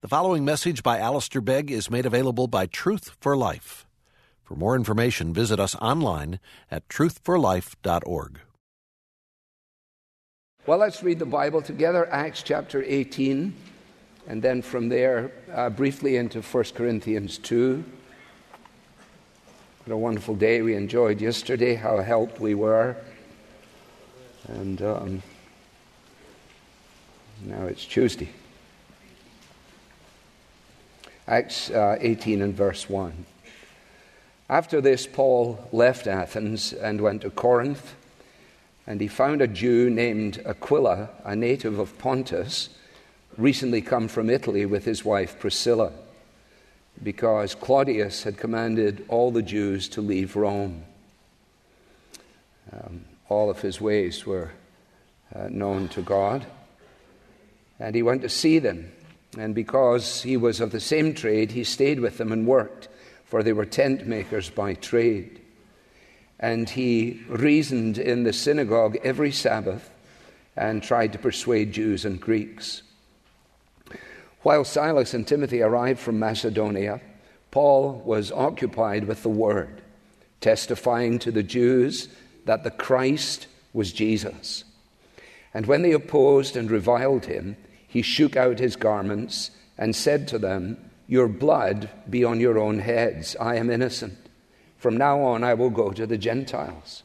The following message by Alistair Begg is made available by Truth for Life. For more information, visit us online at truthforlife.org. Well, let's read the Bible together, Acts chapter 18, and then from there uh, briefly into 1 Corinthians 2. What a wonderful day we enjoyed yesterday, how helped we were. And um, now it's Tuesday. Acts uh, 18 and verse 1. After this, Paul left Athens and went to Corinth, and he found a Jew named Aquila, a native of Pontus, recently come from Italy with his wife Priscilla, because Claudius had commanded all the Jews to leave Rome. Um, all of his ways were uh, known to God, and he went to see them and because he was of the same trade, he stayed with them and worked, for they were tent makers by trade. And he reasoned in the synagogue every Sabbath and tried to persuade Jews and Greeks. While Silas and Timothy arrived from Macedonia, Paul was occupied with the word, testifying to the Jews that the Christ was Jesus. And when they opposed and reviled him, he shook out his garments and said to them, Your blood be on your own heads. I am innocent. From now on, I will go to the Gentiles.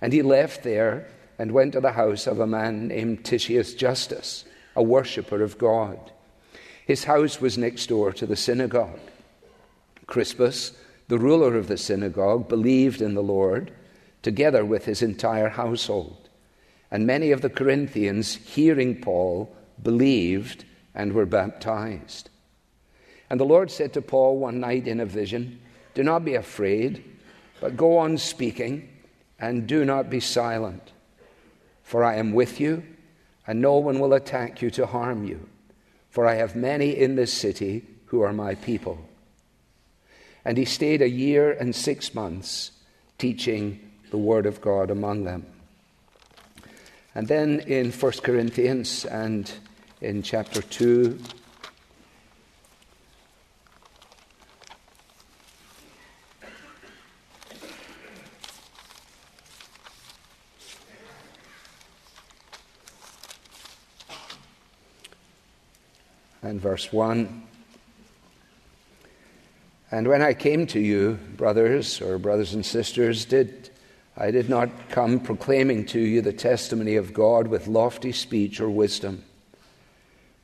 And he left there and went to the house of a man named Titius Justus, a worshipper of God. His house was next door to the synagogue. Crispus, the ruler of the synagogue, believed in the Lord, together with his entire household. And many of the Corinthians, hearing Paul, believed and were baptized. And the Lord said to Paul one night in a vision, Do not be afraid, but go on speaking, and do not be silent. For I am with you, and no one will attack you to harm you. For I have many in this city who are my people. And he stayed a year and six months teaching the word of God among them. And then in 1 Corinthians and in chapter 2. And verse 1 And when I came to you, brothers or brothers and sisters, did I did not come proclaiming to you the testimony of God with lofty speech or wisdom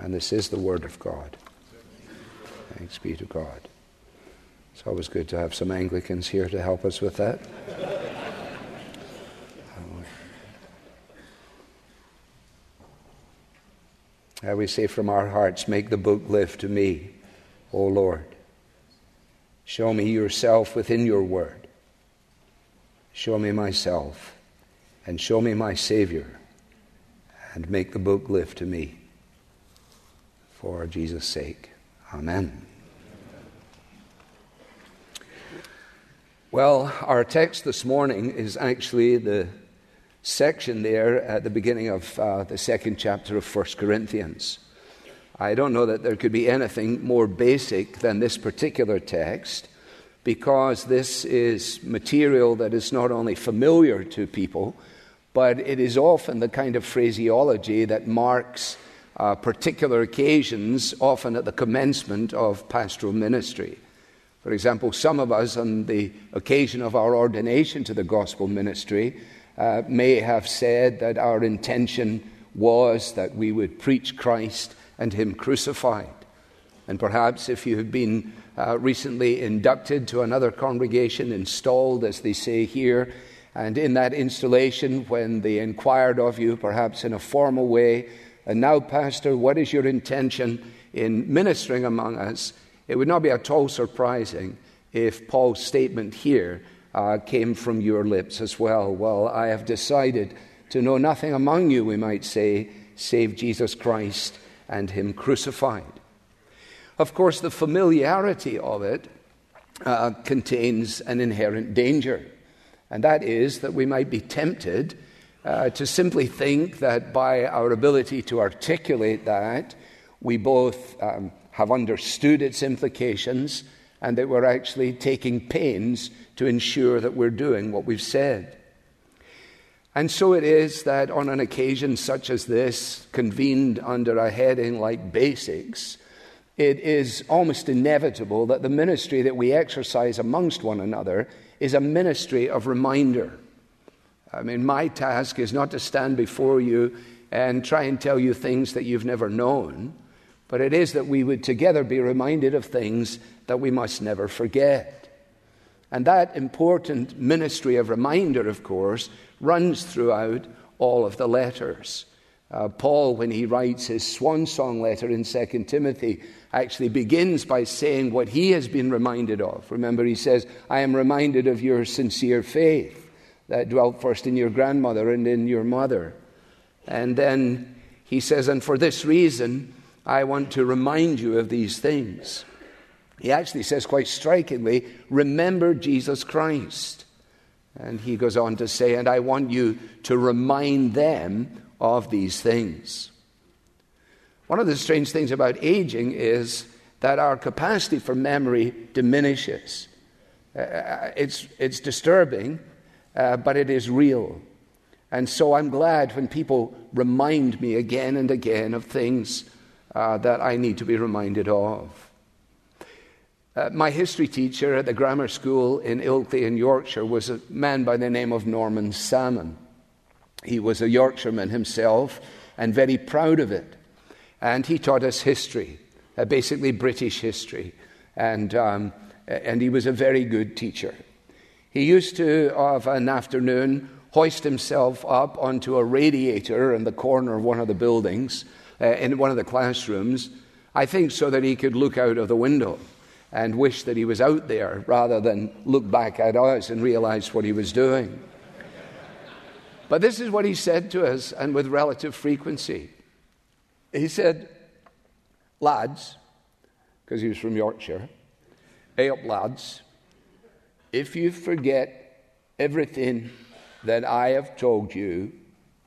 And this is the Word of God. Thanks be to God. It's always good to have some Anglicans here to help us with that. Uh, we say from our hearts, Make the book live to me, O Lord. Show me yourself within your word. Show me myself, and show me my Savior, and make the book live to me for Jesus' sake. Amen. Well, our text this morning is actually the section there at the beginning of uh, the second chapter of 1 Corinthians. I don't know that there could be anything more basic than this particular text because this is material that is not only familiar to people, but it is often the kind of phraseology that marks uh, particular occasions, often at the commencement of pastoral ministry. For example, some of us, on the occasion of our ordination to the gospel ministry, uh, may have said that our intention was that we would preach Christ and Him crucified. And perhaps if you have been uh, recently inducted to another congregation, installed, as they say here, and in that installation, when they inquired of you, perhaps in a formal way, and now, Pastor, what is your intention in ministering among us? it would not be at all surprising if Paul's statement here uh, came from your lips as well. Well, I have decided to know nothing among you, we might say, save Jesus Christ and Him crucified. Of course, the familiarity of it uh, contains an inherent danger, and that is that we might be tempted uh, to simply think that by our ability to articulate that, we both um, have understood its implications and that we're actually taking pains to ensure that we're doing what we've said. And so it is that on an occasion such as this, convened under a heading like basics, it is almost inevitable that the ministry that we exercise amongst one another is a ministry of reminder. I mean, my task is not to stand before you and try and tell you things that you've never known, but it is that we would together be reminded of things that we must never forget. And that important ministry of reminder, of course, runs throughout all of the letters. Uh, Paul, when he writes his swan song letter in 2 Timothy, actually begins by saying what he has been reminded of. Remember, he says, I am reminded of your sincere faith that dwelt first in your grandmother and in your mother. And then he says, And for this reason, I want to remind you of these things. He actually says quite strikingly, Remember Jesus Christ. And he goes on to say, And I want you to remind them of these things. One of the strange things about aging is that our capacity for memory diminishes. Uh, uh, it's, it's disturbing, uh, but it is real. And so I'm glad when people remind me again and again of things uh, that I need to be reminded of. Uh, my history teacher at the grammar school in Ilkley in Yorkshire was a man by the name of Norman Salmon. He was a Yorkshireman himself and very proud of it. And he taught us history, uh, basically British history. And, um, and he was a very good teacher. He used to, of an afternoon, hoist himself up onto a radiator in the corner of one of the buildings, uh, in one of the classrooms, I think so that he could look out of the window and wish that he was out there rather than look back at us and realize what he was doing. But this is what he said to us, and with relative frequency. He said, Lads, because he was from Yorkshire, hey up, lads, if you forget everything that I have told you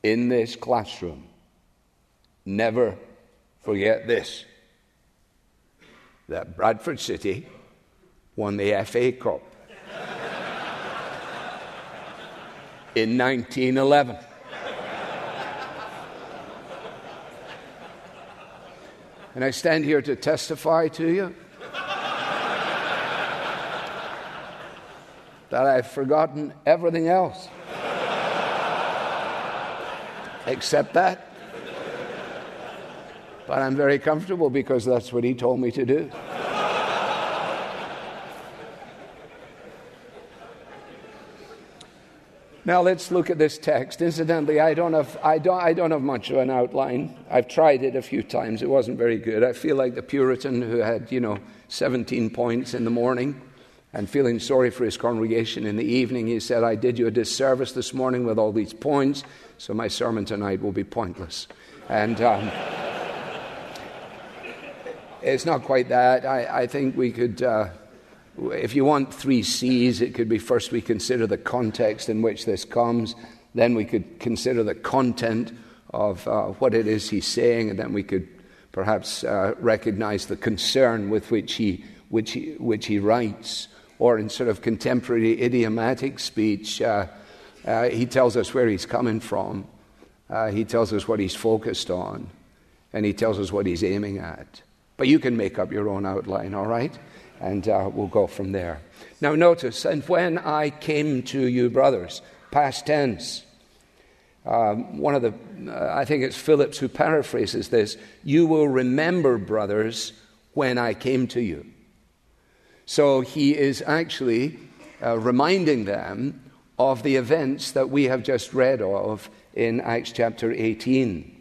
in this classroom, never forget this that Bradford City won the FA Cup in 1911. And I stand here to testify to you that I've forgotten everything else except that. But I'm very comfortable because that's what he told me to do. Now let's look at this text. Incidentally, I don't, have, I, don't, I don't have much of an outline. I've tried it a few times. It wasn't very good. I feel like the Puritan who had, you know, 17 points in the morning and feeling sorry for his congregation in the evening. He said, I did you a disservice this morning with all these points, so my sermon tonight will be pointless. And. Um, it's not quite that. I, I think we could, uh, if you want three C's, it could be first we consider the context in which this comes, then we could consider the content of uh, what it is he's saying, and then we could perhaps uh, recognize the concern with which he, which, he, which he writes. Or in sort of contemporary idiomatic speech, uh, uh, he tells us where he's coming from, uh, he tells us what he's focused on, and he tells us what he's aiming at. But you can make up your own outline, all right? And uh, we'll go from there. Now, notice, and when I came to you, brothers, past tense. Um, one of the, uh, I think it's Phillips who paraphrases this you will remember, brothers, when I came to you. So he is actually uh, reminding them of the events that we have just read of in Acts chapter 18.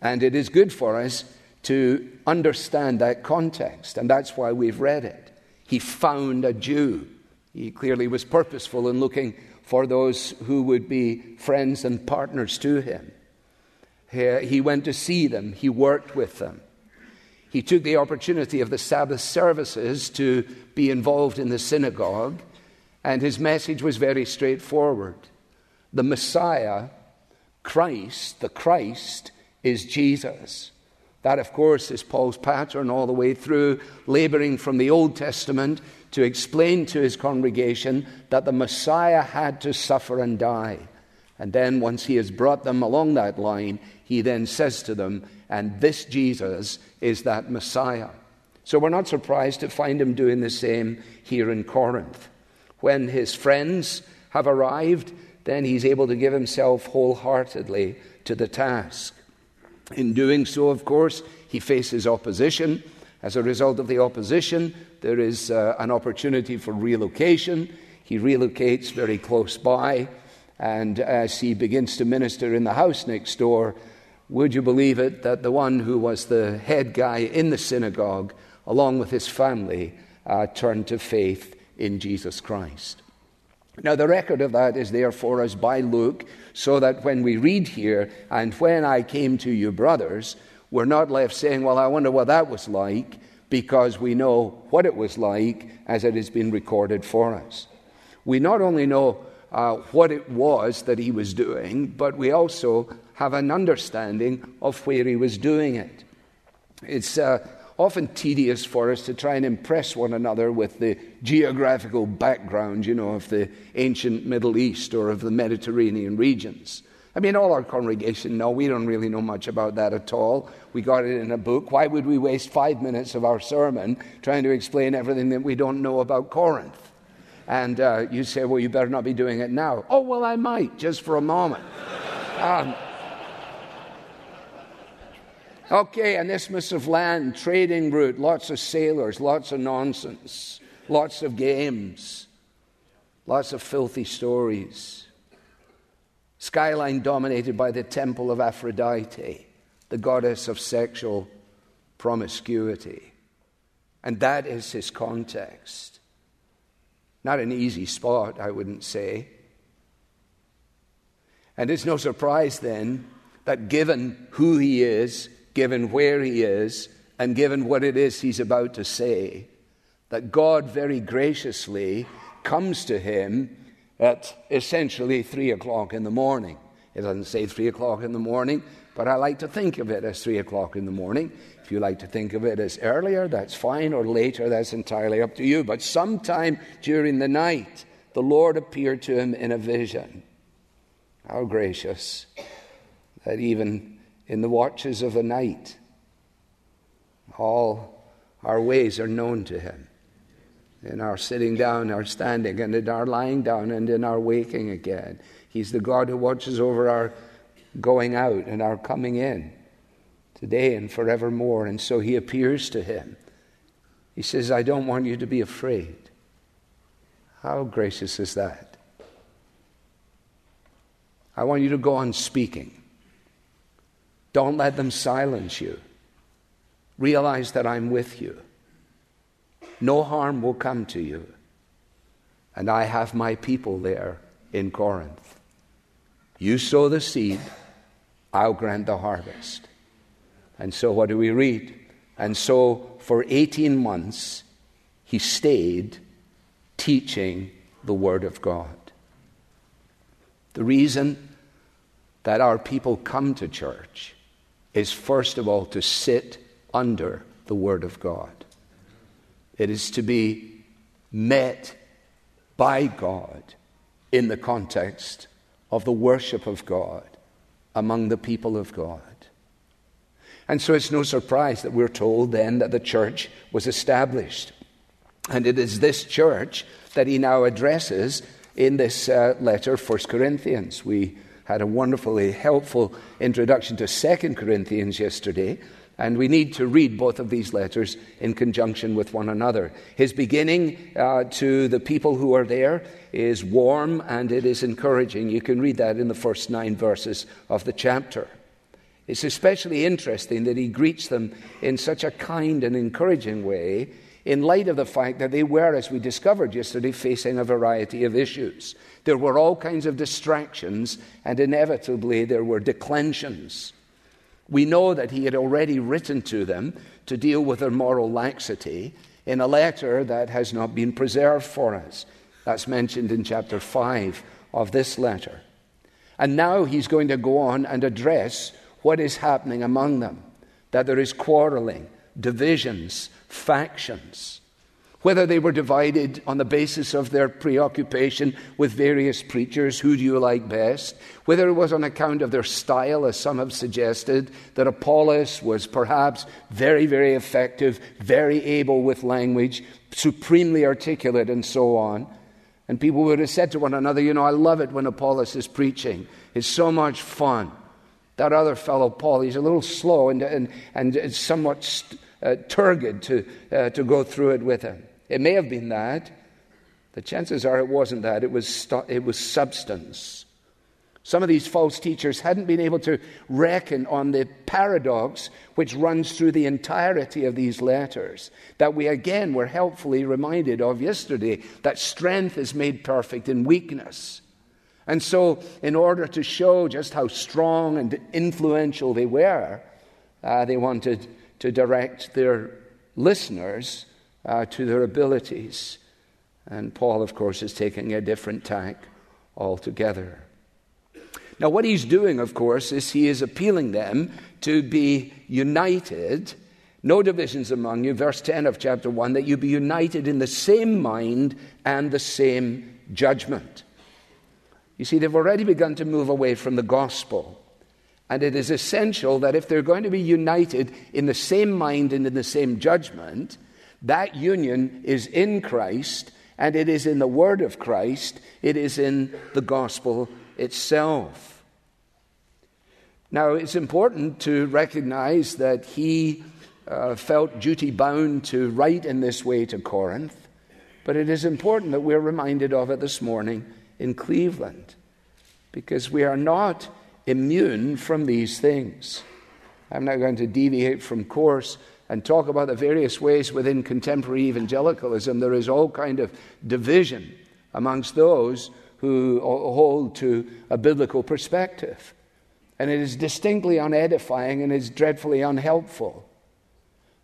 And it is good for us to understand that context, and that's why we've read it. He found a Jew. He clearly was purposeful in looking for those who would be friends and partners to him. He went to see them, he worked with them. He took the opportunity of the Sabbath services to be involved in the synagogue, and his message was very straightforward. The Messiah, Christ, the Christ, is Jesus. That, of course, is Paul's pattern all the way through, laboring from the Old Testament to explain to his congregation that the Messiah had to suffer and die. And then, once he has brought them along that line, he then says to them, And this Jesus is that Messiah. So we're not surprised to find him doing the same here in Corinth. When his friends have arrived, then he's able to give himself wholeheartedly to the task. In doing so, of course, he faces opposition. As a result of the opposition, there is uh, an opportunity for relocation. He relocates very close by, and as he begins to minister in the house next door, would you believe it that the one who was the head guy in the synagogue, along with his family, uh, turned to faith in Jesus Christ? Now, the record of that is there for us by Luke, so that when we read here, and when I came to you, brothers, we're not left saying, Well, I wonder what that was like, because we know what it was like as it has been recorded for us. We not only know uh, what it was that he was doing, but we also have an understanding of where he was doing it. It's uh, often tedious for us to try and impress one another with the geographical background, you know, of the ancient Middle East or of the Mediterranean regions. I mean, all our congregation know we don't really know much about that at all. We got it in a book. Why would we waste five minutes of our sermon trying to explain everything that we don't know about Corinth? And uh, you say, well, you better not be doing it now. Oh, well, I might, just for a moment. Um, Okay, an isthmus of land, trading route, lots of sailors, lots of nonsense, lots of games, lots of filthy stories. Skyline dominated by the temple of Aphrodite, the goddess of sexual promiscuity. And that is his context. Not an easy spot, I wouldn't say. And it's no surprise then that given who he is, given where he is, and given what it is he's about to say, that God very graciously comes to him at essentially three o'clock in the morning. It doesn't say three o'clock in the morning, but I like to think of it as three o'clock in the morning. If you like to think of it as earlier, that's fine, or later, that's entirely up to you. But sometime during the night, the Lord appeared to him in a vision. How gracious that even in the watches of the night. All our ways are known to Him. In our sitting down, our standing, and in our lying down, and in our waking again. He's the God who watches over our going out and our coming in today and forevermore. And so He appears to him. He says, I don't want you to be afraid. How gracious is that? I want you to go on speaking. Don't let them silence you. Realize that I'm with you. No harm will come to you. And I have my people there in Corinth. You sow the seed, I'll grant the harvest. And so, what do we read? And so, for 18 months, he stayed teaching the Word of God. The reason that our people come to church is first of all to sit under the Word of God. It is to be met by God in the context of the worship of God among the people of God. And so it's no surprise that we're told then that the church was established. And it is this church that he now addresses in this uh, letter, 1 Corinthians. We had a wonderfully helpful introduction to Second Corinthians yesterday, and we need to read both of these letters in conjunction with one another. His beginning uh, to the people who are there is warm and it is encouraging. You can read that in the first nine verses of the chapter. It's especially interesting that he greets them in such a kind and encouraging way in light of the fact that they were, as we discovered yesterday, facing a variety of issues. There were all kinds of distractions, and inevitably there were declensions. We know that he had already written to them to deal with their moral laxity in a letter that has not been preserved for us. That's mentioned in chapter 5 of this letter. And now he's going to go on and address what is happening among them that there is quarreling, divisions, factions whether they were divided on the basis of their preoccupation with various preachers, who do you like best, whether it was on account of their style, as some have suggested, that Apollos was perhaps very, very effective, very able with language, supremely articulate, and so on. And people would have said to one another, You know, I love it when Apollos is preaching, it's so much fun. That other fellow, Paul, he's a little slow and, and, and somewhat uh, turgid to, uh, to go through it with him. It may have been that. The chances are it wasn't that. It was, stu- it was substance. Some of these false teachers hadn't been able to reckon on the paradox which runs through the entirety of these letters that we again were helpfully reminded of yesterday that strength is made perfect in weakness. And so, in order to show just how strong and influential they were, uh, they wanted to direct their listeners uh, to their abilities. And Paul, of course, is taking a different tack altogether. Now, what he's doing, of course, is he is appealing them to be united. No divisions among you, verse 10 of chapter 1, that you be united in the same mind and the same judgment. You see, they've already begun to move away from the gospel. And it is essential that if they're going to be united in the same mind and in the same judgment, that union is in Christ, and it is in the Word of Christ, it is in the gospel itself. Now, it's important to recognize that he uh, felt duty bound to write in this way to Corinth, but it is important that we're reminded of it this morning in Cleveland, because we are not immune from these things. I'm not going to deviate from course and talk about the various ways within contemporary evangelicalism there is all kind of division amongst those who hold to a biblical perspective. And it is distinctly unedifying and is dreadfully unhelpful.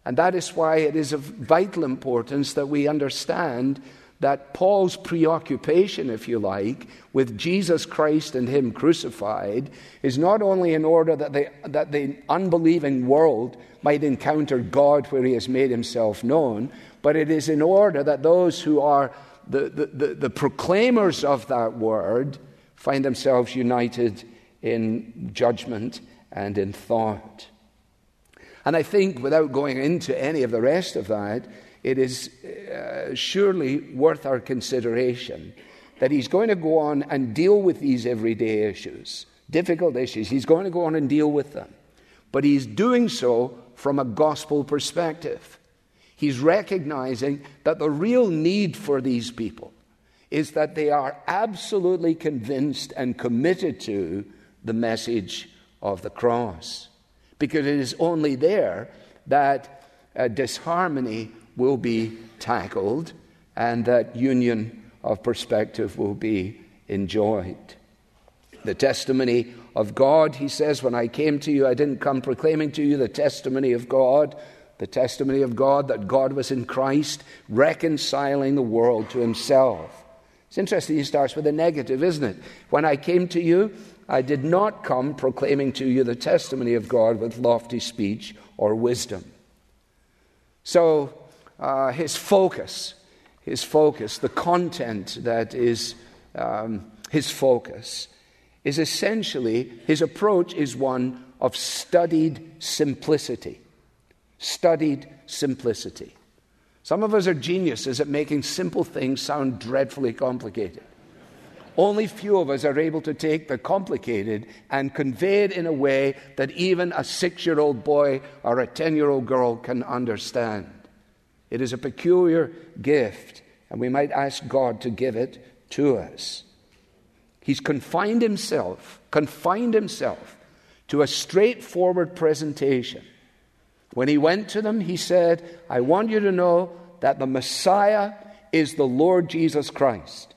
And that is why it is of vital importance that we understand that Paul's preoccupation, if you like, with Jesus Christ and Him crucified is not only in order that, they, that the unbelieving world might encounter God where He has made Himself known, but it is in order that those who are the, the, the, the proclaimers of that word find themselves united in judgment and in thought. And I think, without going into any of the rest of that, it is uh, surely worth our consideration that he's going to go on and deal with these everyday issues, difficult issues. He's going to go on and deal with them. But he's doing so from a gospel perspective. He's recognizing that the real need for these people is that they are absolutely convinced and committed to the message of the cross. Because it is only there that uh, disharmony will be tackled and that union of perspective will be enjoyed. The testimony of God, he says, when I came to you, I didn't come proclaiming to you the testimony of God, the testimony of God that God was in Christ, reconciling the world to himself. It's interesting, he starts with a negative, isn't it? When I came to you, I did not come proclaiming to you the testimony of God with lofty speech or wisdom. So, uh, his focus, his focus, the content that is um, his focus, is essentially his approach is one of studied simplicity. Studied simplicity. Some of us are geniuses at making simple things sound dreadfully complicated. Only few of us are able to take the complicated and convey it in a way that even a six year old boy or a 10 year old girl can understand. It is a peculiar gift, and we might ask God to give it to us. He's confined himself, confined himself to a straightforward presentation. When he went to them, he said, I want you to know that the Messiah is the Lord Jesus Christ.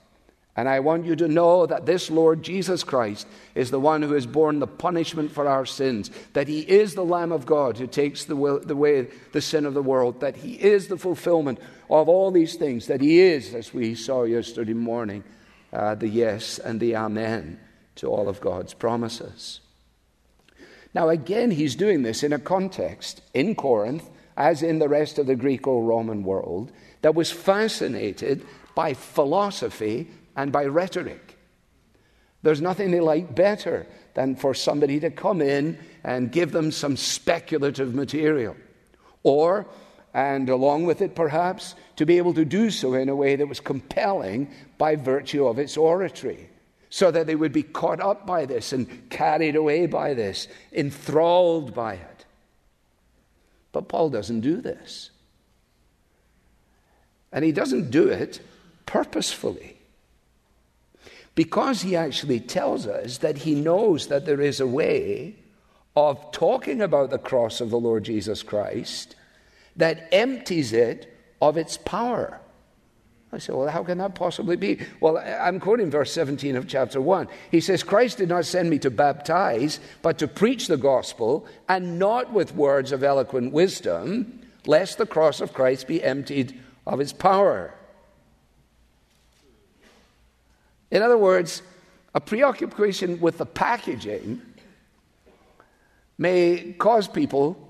And I want you to know that this Lord Jesus Christ is the one who has borne the punishment for our sins, that he is the Lamb of God who takes the, will, the way the sin of the world, that he is the fulfillment of all these things, that he is, as we saw yesterday morning, uh, the yes and the amen to all of God's promises. Now, again, he's doing this in a context in Corinth, as in the rest of the Greco Roman world, that was fascinated by philosophy and by rhetoric. There's nothing they like better than for somebody to come in and give them some speculative material. Or, and along with it perhaps, to be able to do so in a way that was compelling by virtue of its oratory, so that they would be caught up by this and carried away by this, enthralled by it. But Paul doesn't do this. And he doesn't do it purposefully because he actually tells us that he knows that there is a way of talking about the cross of the Lord Jesus Christ that empties it of its power. I say, well, how can that possibly be? Well, I'm quoting verse 17 of chapter 1. He says, Christ did not send me to baptize, but to preach the gospel, and not with words of eloquent wisdom, lest the cross of Christ be emptied of its power. In other words, a preoccupation with the packaging may cause people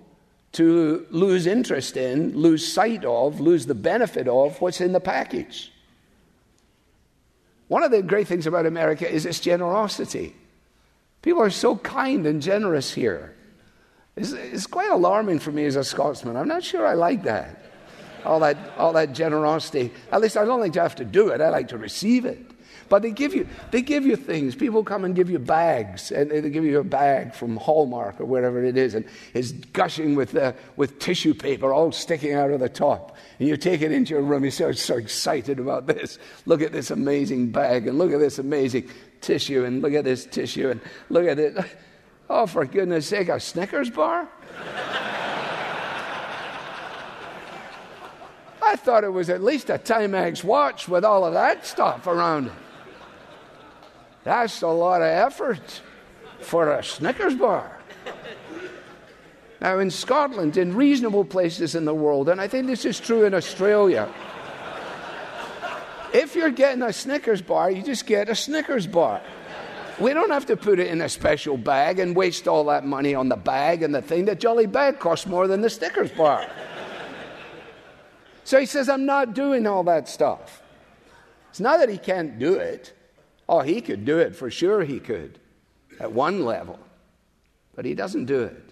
to lose interest in, lose sight of, lose the benefit of what's in the package. One of the great things about America is its generosity. People are so kind and generous here. It's, it's, quite alarming for me as a Scotsman. I'm not sure I like that. All that, all that generosity. At least I don't like to have to do it, I like to receive it. But they give you, they give you things. People come and give you bags, and they give you a bag from Hallmark or wherever it is, and it's gushing with, uh, with tissue paper all sticking out of the top. And you take it into your room, you are so excited about this. Look at this amazing bag, and look at this amazing tissue, and look at this tissue, and look at it. Oh, for goodness sake, a Snickers bar? I thought it was at least a Timex watch with all of that stuff around it. That's a lot of effort for a Snickers bar. Now, in Scotland, in reasonable places in the world, and I think this is true in Australia, if you're getting a Snickers bar, you just get a Snickers bar. We don't have to put it in a special bag and waste all that money on the bag and the thing. The jolly bag costs more than the Snickers bar. So he says, I'm not doing all that stuff. It's not that he can't do it, Oh, he could do it, for sure he could, at one level. But he doesn't do it.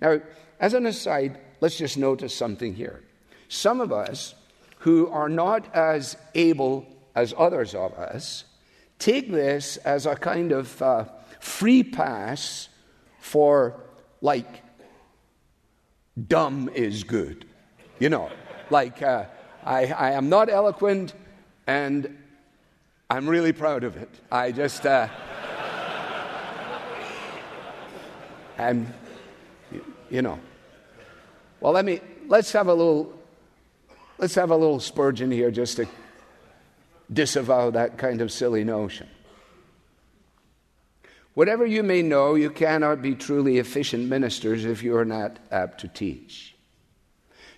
Now, as an aside, let's just notice something here. Some of us who are not as able as others of us take this as a kind of uh, free pass for, like, dumb is good. You know, like, uh, I, I am not eloquent and I'm really proud of it. I just, uh, I'm, you know. Well, let me, let's have a little, let's have a little Spurgeon here just to disavow that kind of silly notion. Whatever you may know, you cannot be truly efficient ministers if you are not apt to teach.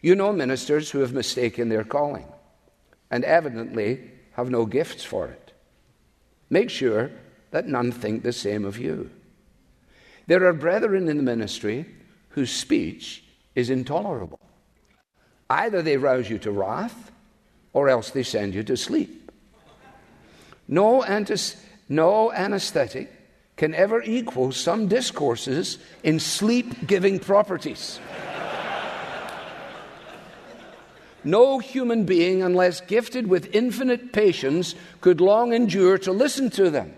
You know ministers who have mistaken their calling and evidently have no gifts for it. Make sure that none think the same of you. There are brethren in the ministry whose speech is intolerable. Either they rouse you to wrath, or else they send you to sleep. No, antis- no anesthetic can ever equal some discourses in sleep giving properties. No human being, unless gifted with infinite patience, could long endure to listen to them.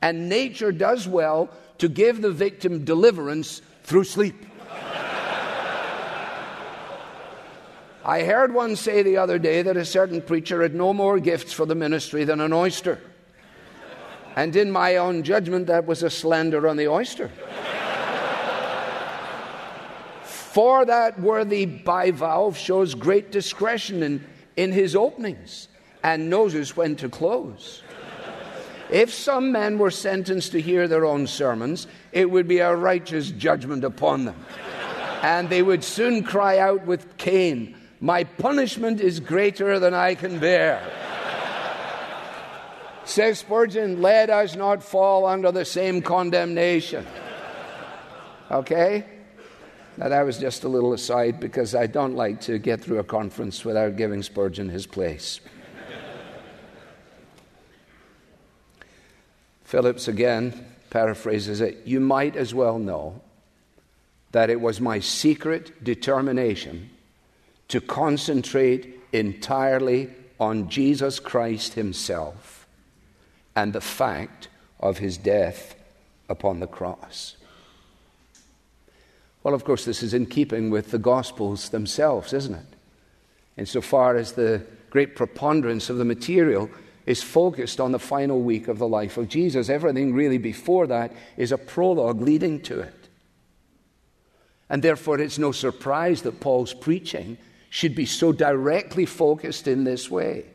And nature does well to give the victim deliverance through sleep. I heard one say the other day that a certain preacher had no more gifts for the ministry than an oyster. And in my own judgment, that was a slander on the oyster. For that worthy bivalve shows great discretion in, in his openings and knows when to close. If some men were sentenced to hear their own sermons, it would be a righteous judgment upon them. And they would soon cry out with Cain, My punishment is greater than I can bear. Says Spurgeon, let us not fall under the same condemnation. Okay? Now, that was just a little aside because I don't like to get through a conference without giving Spurgeon his place. Phillips again paraphrases it You might as well know that it was my secret determination to concentrate entirely on Jesus Christ Himself and the fact of His death upon the cross. Well, of course, this is in keeping with the Gospels themselves, isn't it? Insofar as the great preponderance of the material is focused on the final week of the life of Jesus. Everything really before that is a prologue leading to it. And therefore, it's no surprise that Paul's preaching should be so directly focused in this way.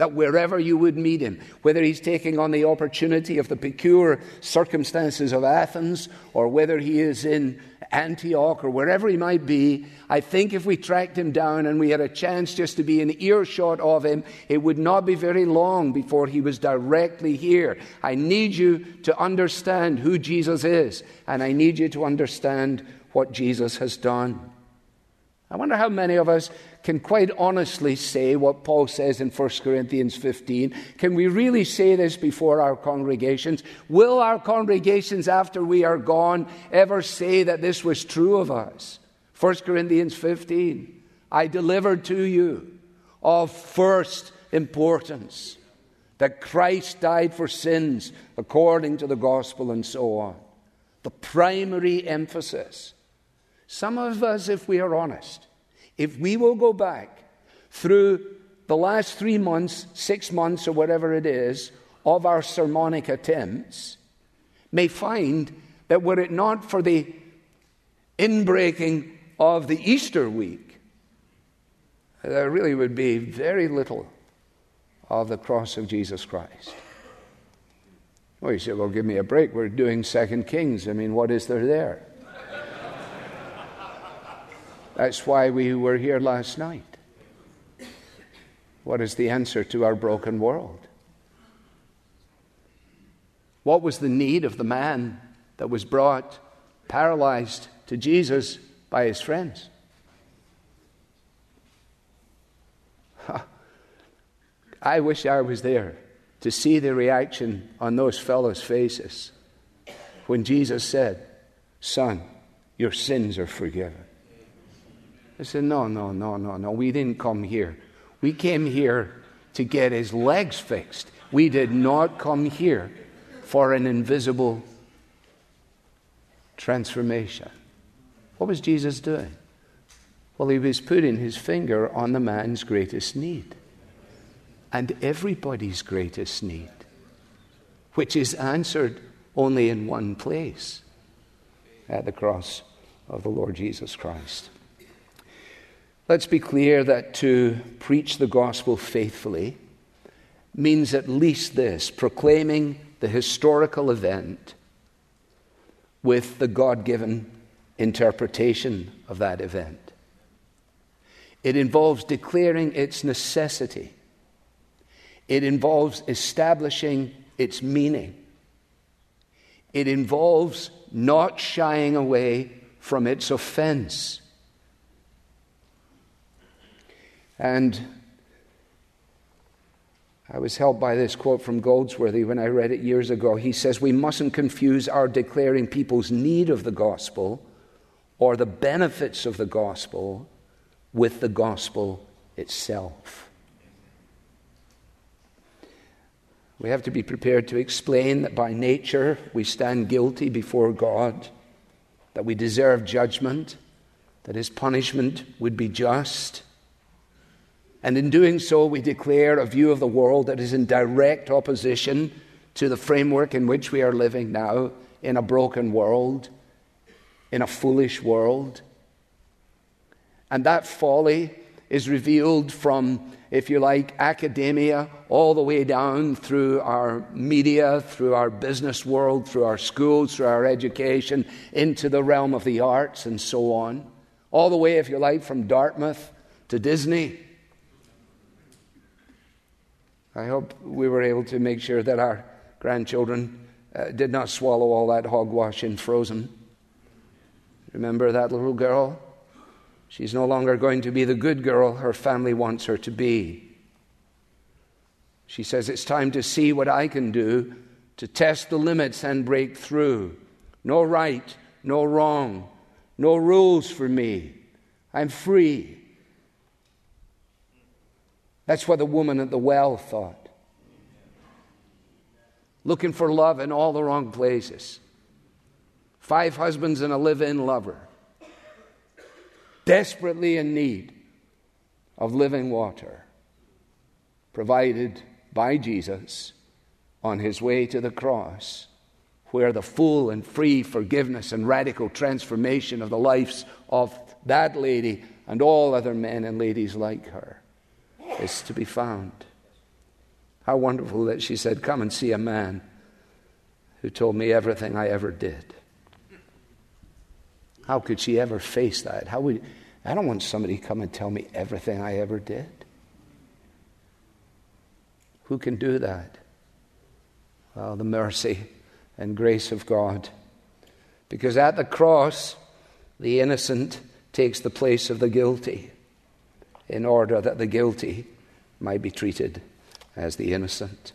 That wherever you would meet him, whether he's taking on the opportunity of the peculiar circumstances of Athens, or whether he is in Antioch or wherever he might be, I think if we tracked him down and we had a chance just to be in earshot of him, it would not be very long before he was directly here. I need you to understand who Jesus is, and I need you to understand what Jesus has done. I wonder how many of us can quite honestly say what Paul says in 1 Corinthians 15. Can we really say this before our congregations? Will our congregations, after we are gone, ever say that this was true of us? 1 Corinthians 15. I delivered to you of first importance that Christ died for sins according to the gospel and so on. The primary emphasis some of us, if we are honest, if we will go back through the last three months, six months, or whatever it is, of our sermonic attempts, may find that were it not for the inbreaking of the Easter week, there really would be very little of the cross of Jesus Christ. Well, you say, well, give me a break. We're doing Second Kings. I mean, what is there there? That's why we were here last night. What is the answer to our broken world? What was the need of the man that was brought paralyzed to Jesus by his friends? I wish I was there to see the reaction on those fellows' faces when Jesus said, Son, your sins are forgiven. I said, No, no, no, no, no. We didn't come here. We came here to get his legs fixed. We did not come here for an invisible transformation. What was Jesus doing? Well, he was putting his finger on the man's greatest need and everybody's greatest need, which is answered only in one place at the cross of the Lord Jesus Christ. Let's be clear that to preach the gospel faithfully means at least this proclaiming the historical event with the God given interpretation of that event. It involves declaring its necessity, it involves establishing its meaning, it involves not shying away from its offense. And I was helped by this quote from Goldsworthy when I read it years ago. He says, We mustn't confuse our declaring people's need of the gospel or the benefits of the gospel with the gospel itself. We have to be prepared to explain that by nature we stand guilty before God, that we deserve judgment, that his punishment would be just and in doing so, we declare a view of the world that is in direct opposition to the framework in which we are living now in a broken world, in a foolish world. And that folly is revealed from, if you like, academia all the way down through our media, through our business world, through our schools, through our education, into the realm of the arts and so on. All the way, if you like, from Dartmouth to Disney. I hope we were able to make sure that our grandchildren uh, did not swallow all that hogwash in frozen. Remember that little girl? She's no longer going to be the good girl her family wants her to be. She says, It's time to see what I can do to test the limits and break through. No right, no wrong, no rules for me. I'm free. That's what the woman at the well thought. Looking for love in all the wrong places. Five husbands and a live in lover desperately in need of living water provided by Jesus on his way to the cross, where the full and free forgiveness and radical transformation of the lives of that lady and all other men and ladies like her is to be found. How wonderful that she said, Come and see a man who told me everything I ever did. How could she ever face that? How would I don't want somebody to come and tell me everything I ever did. Who can do that? Well, the mercy and grace of God. Because at the cross, the innocent takes the place of the guilty in order that the guilty might be treated as the innocent.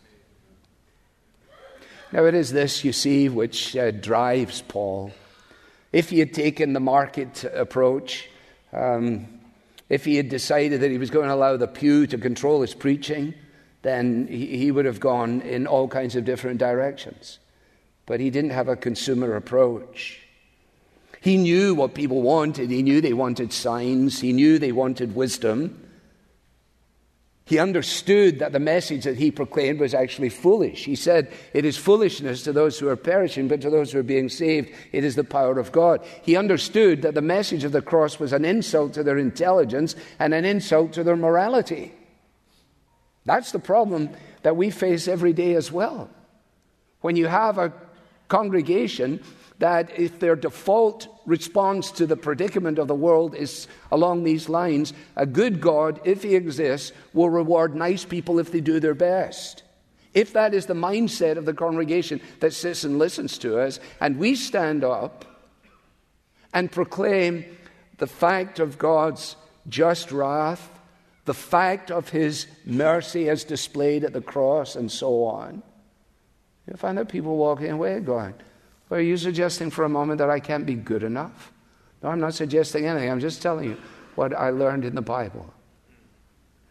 Now, it is this, you see, which uh, drives Paul. If he had taken the market approach, um, if he had decided that he was going to allow the pew to control his preaching, then he, he would have gone in all kinds of different directions. But he didn't have a consumer approach. He knew what people wanted. He knew they wanted signs. He knew they wanted wisdom. He understood that the message that he proclaimed was actually foolish. He said, It is foolishness to those who are perishing, but to those who are being saved, it is the power of God. He understood that the message of the cross was an insult to their intelligence and an insult to their morality. That's the problem that we face every day as well. When you have a congregation that if their default response to the predicament of the world is along these lines, a good God, if he exists, will reward nice people if they do their best. If that is the mindset of the congregation that sits and listens to us, and we stand up and proclaim the fact of God's just wrath, the fact of his mercy as displayed at the cross, and so on, you'll find that people walking away going, or are you suggesting for a moment that I can't be good enough? No, I'm not suggesting anything. I'm just telling you what I learned in the Bible.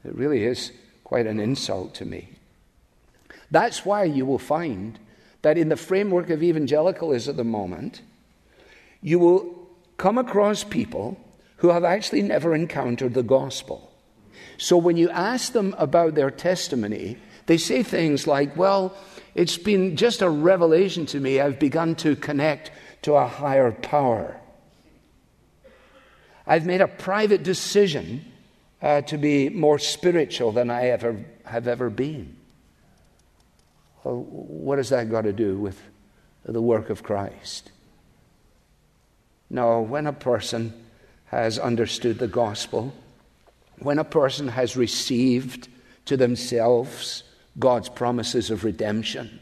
It really is quite an insult to me. That's why you will find that in the framework of evangelicalism at the moment, you will come across people who have actually never encountered the gospel. So when you ask them about their testimony, they say things like, well, it's been just a revelation to me. I've begun to connect to a higher power. I've made a private decision uh, to be more spiritual than I ever have ever been. Well, what has that got to do with the work of Christ? No, when a person has understood the gospel, when a person has received to themselves God's promises of redemption.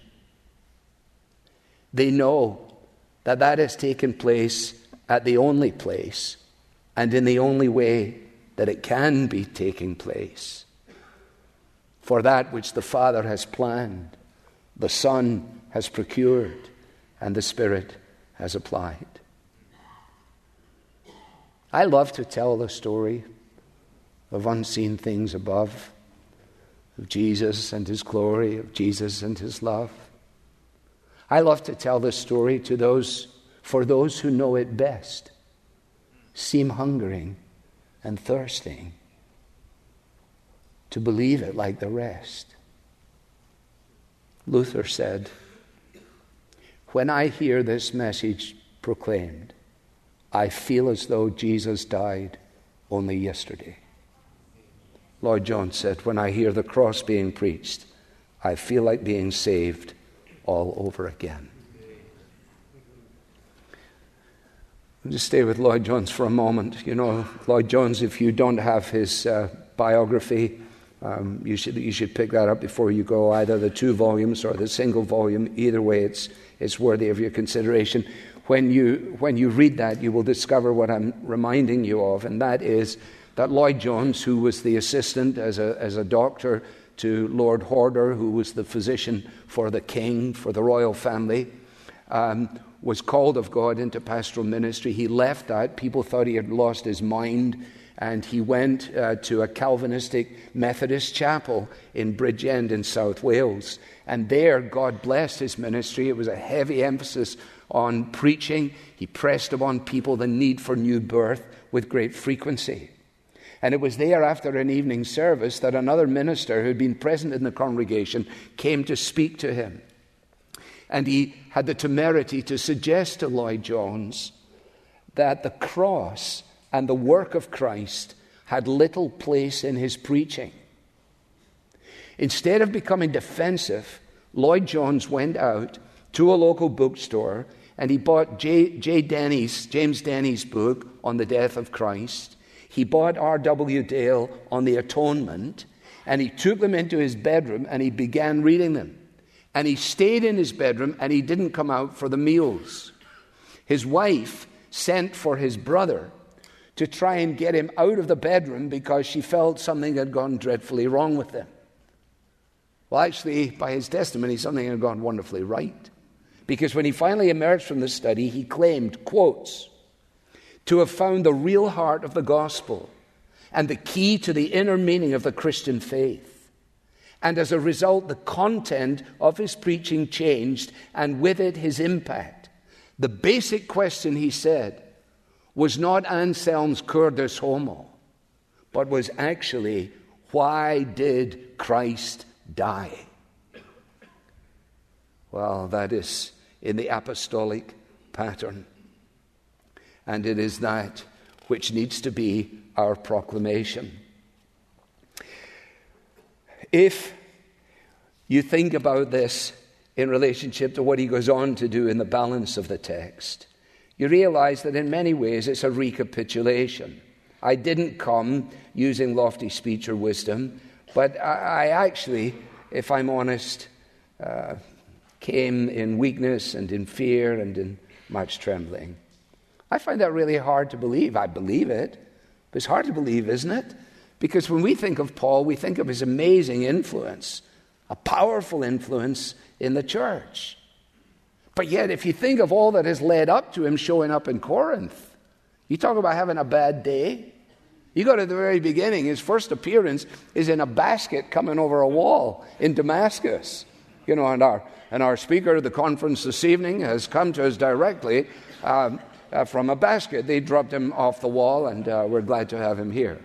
They know that that has taken place at the only place and in the only way that it can be taking place. For that which the Father has planned, the Son has procured, and the Spirit has applied. I love to tell the story of unseen things above of Jesus and his glory, of Jesus and his love. I love to tell this story to those, for those who know it best, seem hungering and thirsting to believe it like the rest. Luther said, When I hear this message proclaimed, I feel as though Jesus died only yesterday. Lloyd Jones said, When I hear the cross being preached, I feel like being saved all over again. Just stay with Lloyd Jones for a moment. You know, Lloyd Jones, if you don't have his uh, biography, um, you, should, you should pick that up before you go, either the two volumes or the single volume. Either way, it's, it's worthy of your consideration. When you, when you read that, you will discover what I'm reminding you of, and that is that Lloyd Jones, who was the assistant as a, as a doctor to Lord Horder, who was the physician for the king, for the royal family, um, was called of God into pastoral ministry. He left that. People thought he had lost his mind and he went uh, to a Calvinistic Methodist chapel in Bridgend in South Wales. And there, God blessed his ministry. It was a heavy emphasis on preaching. He pressed upon people the need for new birth with great frequency. And it was there after an evening service that another minister who had been present in the congregation came to speak to him. And he had the temerity to suggest to Lloyd Jones that the cross and the work of Christ had little place in his preaching. Instead of becoming defensive, Lloyd Jones went out to a local bookstore and he bought J. J. Denney's, James Denney's book on the death of Christ. He bought R.W. Dale on the atonement and he took them into his bedroom and he began reading them. And he stayed in his bedroom and he didn't come out for the meals. His wife sent for his brother to try and get him out of the bedroom because she felt something had gone dreadfully wrong with him. Well, actually, by his testimony, something had gone wonderfully right. Because when he finally emerged from the study, he claimed, quotes, to have found the real heart of the gospel and the key to the inner meaning of the Christian faith. And as a result, the content of his preaching changed, and with it, his impact. The basic question, he said, was not Anselm's Cur Homo, but was actually, why did Christ die? Well, that is in the apostolic pattern. And it is that which needs to be our proclamation. If you think about this in relationship to what he goes on to do in the balance of the text, you realize that in many ways it's a recapitulation. I didn't come using lofty speech or wisdom, but I, actually, if I'm honest, uh, came in weakness and in fear and in much trembling. I find that really hard to believe. I believe it, but it's hard to believe, isn't it? Because when we think of Paul, we think of his amazing influence, a powerful influence in the church. But yet, if you think of all that has led up to him showing up in Corinth, you talk about having a bad day. You go to the very beginning, his first appearance is in a basket coming over a wall in Damascus. You know, and our, and our speaker of the conference this evening has come to us directly um, uh, from a basket. They dropped him off the wall, and uh, we're glad to have him here.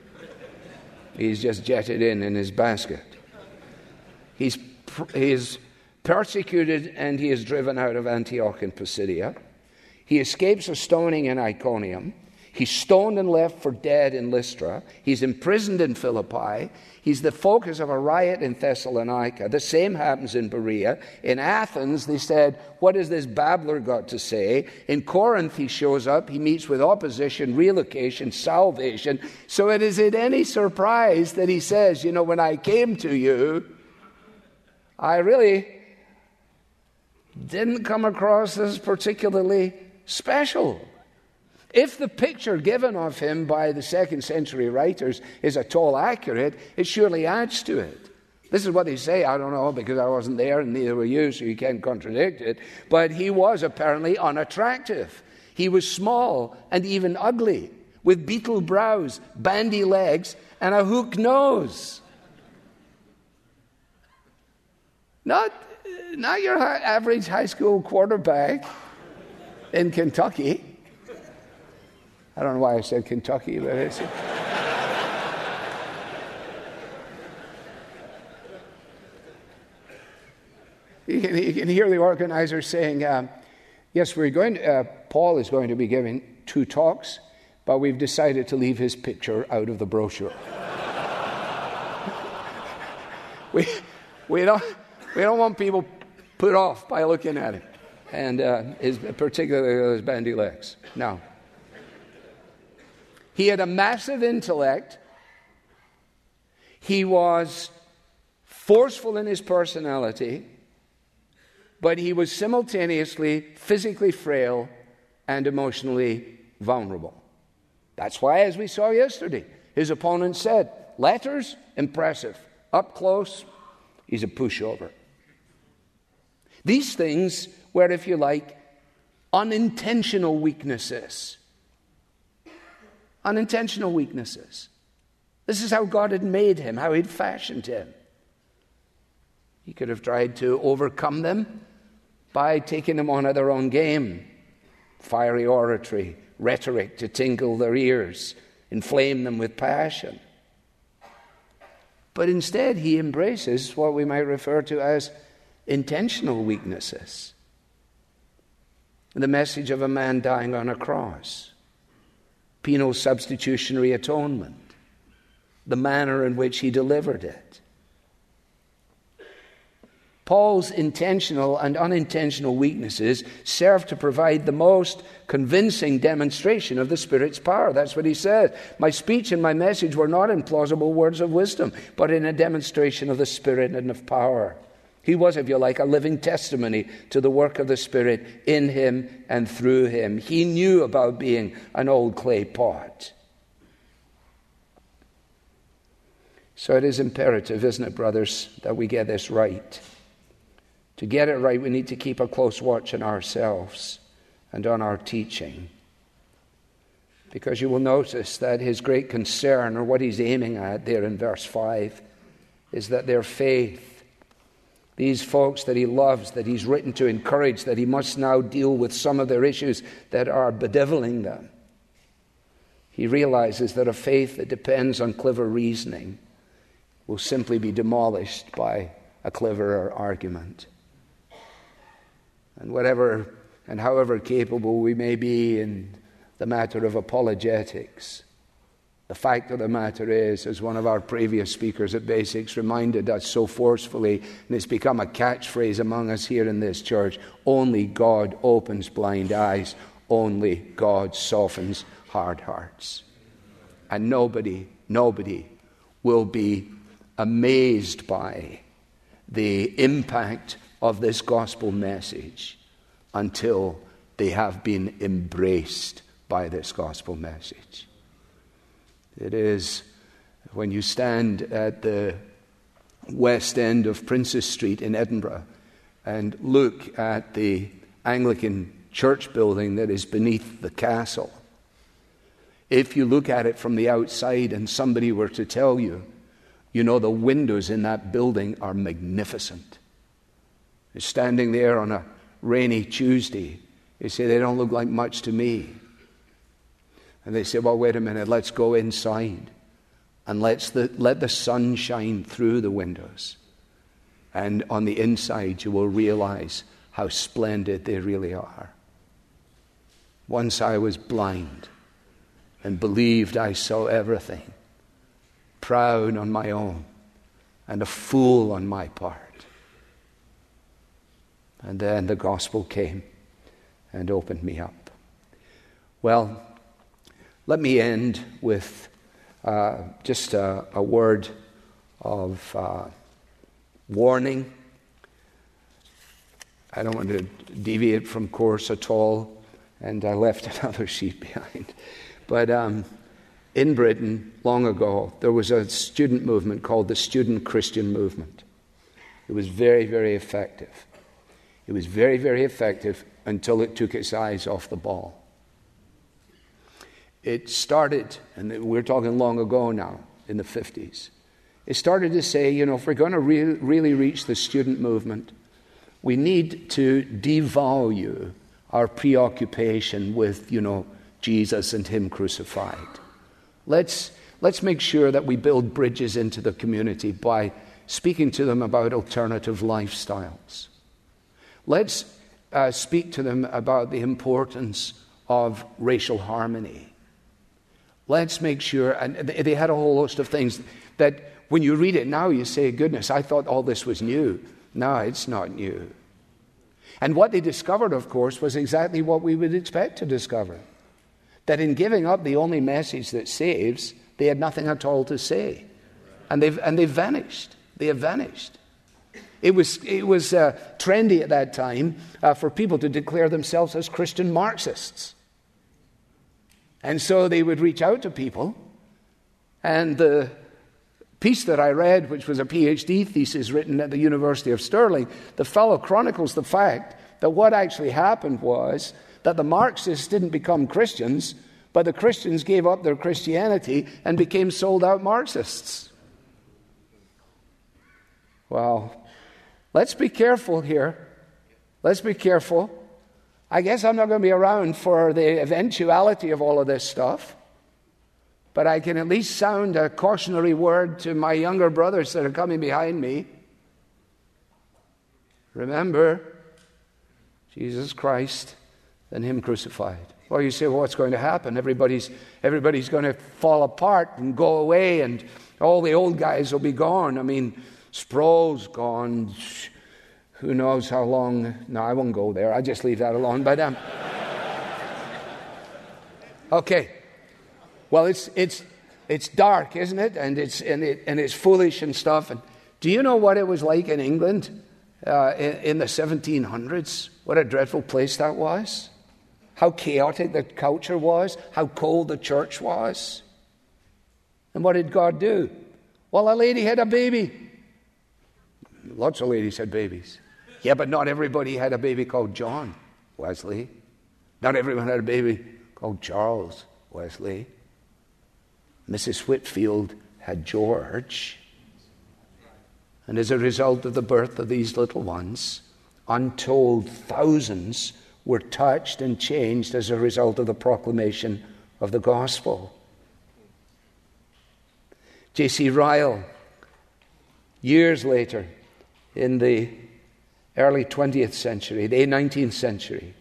He's just jetted in in his basket. He's, he's persecuted and he is driven out of Antioch in Pisidia. He escapes a stoning in Iconium. He's stoned and left for dead in Lystra. He's imprisoned in Philippi. He's the focus of a riot in Thessalonica. The same happens in Berea. In Athens, they said, What has this babbler got to say? In Corinth, he shows up. He meets with opposition, relocation, salvation. So it is it any surprise that he says, You know, when I came to you, I really didn't come across as particularly special. If the picture given of him by the second century writers is at all accurate, it surely adds to it. This is what they say. I don't know because I wasn't there and neither were you, so you can't contradict it. But he was apparently unattractive. He was small and even ugly, with beetle brows, bandy legs, and a hook nose. Not not your average high school quarterback in Kentucky. I don't know why I said Kentucky, but it's. you, can, you can hear the organizer saying, um, Yes, we're going to, uh, Paul is going to be giving two talks but we've decided to leave his picture out of the brochure. we, we, don't, we don't want people put off by looking at him, and uh, his, particularly his bandy legs. No. He had a massive intellect. He was forceful in his personality, but he was simultaneously physically frail and emotionally vulnerable. That's why, as we saw yesterday, his opponent said, Letters, impressive. Up close, he's a pushover. These things were, if you like, unintentional weaknesses. Unintentional weaknesses. This is how God had made him, how he'd fashioned him. He could have tried to overcome them by taking them on at their own game fiery oratory, rhetoric to tingle their ears, inflame them with passion. But instead, he embraces what we might refer to as intentional weaknesses. The message of a man dying on a cross, penal substitutionary atonement, the manner in which he delivered it Paul's intentional and unintentional weaknesses serve to provide the most convincing demonstration of the Spirit's power. That's what he says. My speech and my message were not in plausible words of wisdom, but in a demonstration of the Spirit and of power. He was, if you like, a living testimony to the work of the Spirit in him and through him. He knew about being an old clay pot. So it is imperative, isn't it, brothers, that we get this right. To get it right, we need to keep a close watch on ourselves and on our teaching. Because you will notice that his great concern, or what he's aiming at there in verse 5, is that their faith, these folks that he loves, that he's written to encourage, that he must now deal with some of their issues that are bedeviling them. He realizes that a faith that depends on clever reasoning will simply be demolished by a cleverer argument. And whatever and however capable we may be in the matter of apologetics, the fact of the matter is, as one of our previous speakers at Basics reminded us so forcefully, and it's become a catchphrase among us here in this church only God opens blind eyes, only God softens hard hearts. And nobody, nobody will be amazed by the impact of this gospel message until they have been embraced by this gospel message. It is when you stand at the west end of Princes Street in Edinburgh and look at the Anglican church building that is beneath the castle. If you look at it from the outside and somebody were to tell you, you know, the windows in that building are magnificent You're standing there on a rainy Tuesday. They say, they don't look like much to me. And they say, well, wait a minute, let's go inside and let's the, let the sun shine through the windows. And on the inside, you will realize how splendid they really are. Once I was blind and believed I saw everything, proud on my own and a fool on my part. And then the gospel came and opened me up. Well, let me end with uh, just a, a, word of uh, warning. I don't want to deviate from course at all, and I left another sheet behind. But um, in Britain, long ago, there was a student movement called the Student Christian Movement. It was very, very effective. It was very, very effective until it took its eyes off the ball. It started, and we're talking long ago now, in the 50s. It started to say, you know, if we're going to re- really reach the student movement, we need to devalue our preoccupation with, you know, Jesus and Him crucified. Let's, let's make sure that we build bridges into the community by speaking to them about alternative lifestyles. Let's uh, speak to them about the importance of racial harmony. Let's make sure. And they had a whole host of things that when you read it now, you say, goodness, I thought all this was new. No, it's not new. And what they discovered, of course, was exactly what we would expect to discover that in giving up the only message that saves, they had nothing at all to say. And they've, and they've vanished. They have vanished. It was, it was uh, trendy at that time uh, for people to declare themselves as Christian Marxists. And so they would reach out to people, and the piece that I read, which was a PhD thesis written at the University of Stirling, the fellow chronicles the fact that what actually happened was that the Marxists didn't become Christians, but the Christians gave up their Christianity and became sold out Marxists. Well, let's be careful here. Let's be careful. I guess I'm not going to be around for the eventuality of all of this stuff but I can at least sound a cautionary word to my younger brothers that are coming behind me. Remember Jesus Christ and Him crucified. Well, you say, well, what's going to happen? Everybody's, everybody's going to fall apart and go away, and all the old guys will be gone. I mean, Sproul's gone. Who knows how long? No, I won't go there. I just leave that alone. But um, okay, well, it's, it's, it's dark, isn't it? And it's, and, it, and it's foolish and stuff. And do you know what it was like in England uh, in, in the 1700s? What a dreadful place that was. How chaotic the culture was, how cold the church was. And what did God do? Well, a lady had a baby. Lots of ladies had babies. Yeah, but not everybody had a baby called John Wesley. Not everyone had a baby called Charles Wesley. Mrs. Whitefield had George. And as a result of the birth of these little ones, untold thousands were touched and changed as a result of the proclamation of the gospel. J.C. Ryle, years later, in the early 20th century, the 19th century,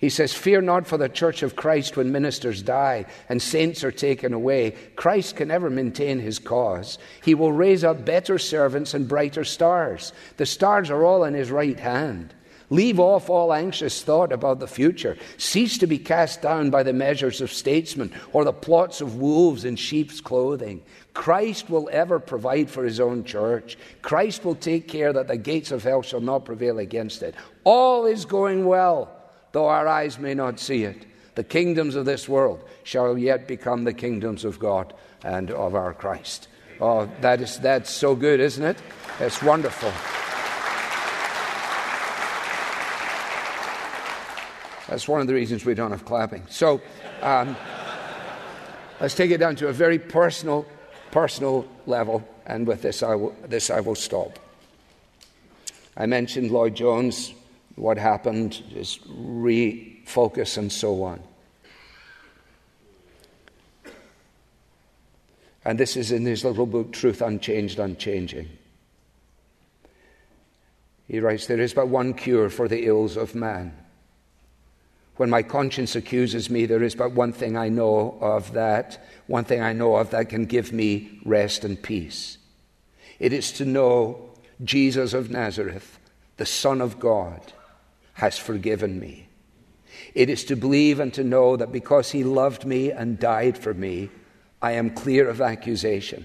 he says, Fear not for the church of Christ when ministers die and saints are taken away. Christ can never maintain his cause. He will raise up better servants and brighter stars. The stars are all in his right hand. Leave off all anxious thought about the future. Cease to be cast down by the measures of statesmen or the plots of wolves in sheep's clothing. Christ will ever provide for his own church. Christ will take care that the gates of hell shall not prevail against it. All is going well though our eyes may not see it. The kingdoms of this world shall yet become the kingdoms of God and of our Christ. Oh, that is, that's so good, isn't it? It's wonderful. That's one of the reasons we don't have clapping. So um, let's take it down to a very personal, personal level, and with this I will, this I will stop. I mentioned Lloyd Jones what happened, just refocus and so on. And this is in his little book, Truth Unchanged, Unchanging. He writes, There is but one cure for the ills of man. When my conscience accuses me, there is but one thing I know of that, one thing I know of that can give me rest and peace. It is to know Jesus of Nazareth, the Son of God has forgiven me. It is to believe and to know that because he loved me and died for me, I am clear of accusation.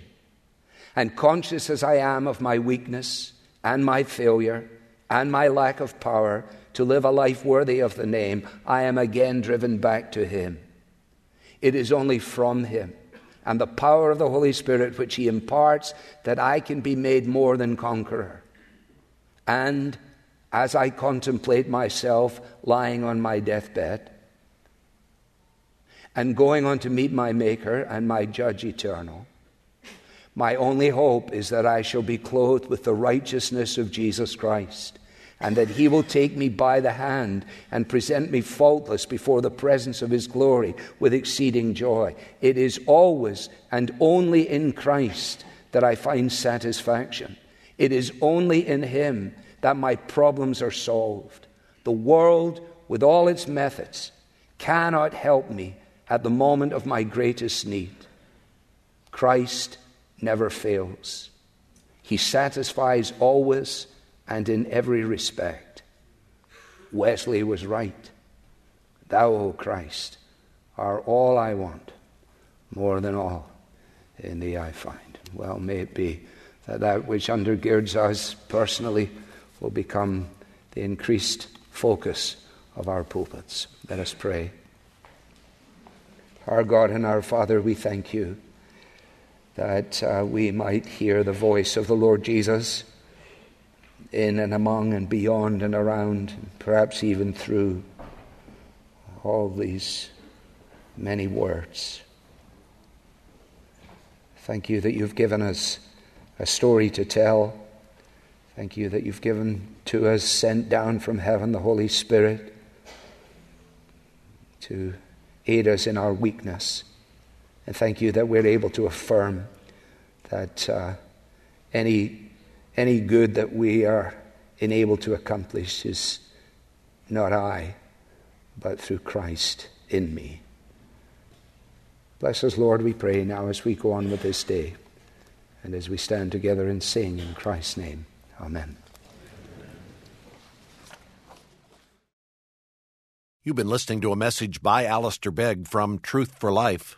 And conscious as I am of my weakness and my failure and my lack of power to live a life worthy of the name, I am again driven back to him. It is only from him and the power of the Holy Spirit which he imparts that I can be made more than conqueror. And as I contemplate myself lying on my deathbed and going on to meet my Maker and my Judge eternal. My only hope is that I shall be clothed with the righteousness of Jesus Christ, and that He will take me by the hand and present me faultless before the presence of His glory with exceeding joy. It is always and only in Christ that I find satisfaction. It is only in Him that my problems are solved. The world, with all its methods, cannot help me at the moment of my greatest need. Christ never fails. He satisfies always and in every respect. Wesley was right. Thou, O Christ, are all I want, more than all in thee I find. Well, may it be that that which undergirds us personally will become the increased focus of our pulpits. Let us pray. Our God and our Father, we thank you that uh, we might hear the voice of the Lord Jesus in and among and beyond and around, and perhaps even through all these many words. Thank you that you've given us a story to tell. Thank you that you've given to us, sent down from heaven, the Holy Spirit to aid us in our weakness. And thank you that we're able to affirm that uh, any, any good that we are enabled to accomplish is not I, but through Christ in me. Bless us, Lord, we pray now as we go on with this day and as we stand together and sing in Christ's name. Amen. You've been listening to a message by Alistair Begg from Truth for Life,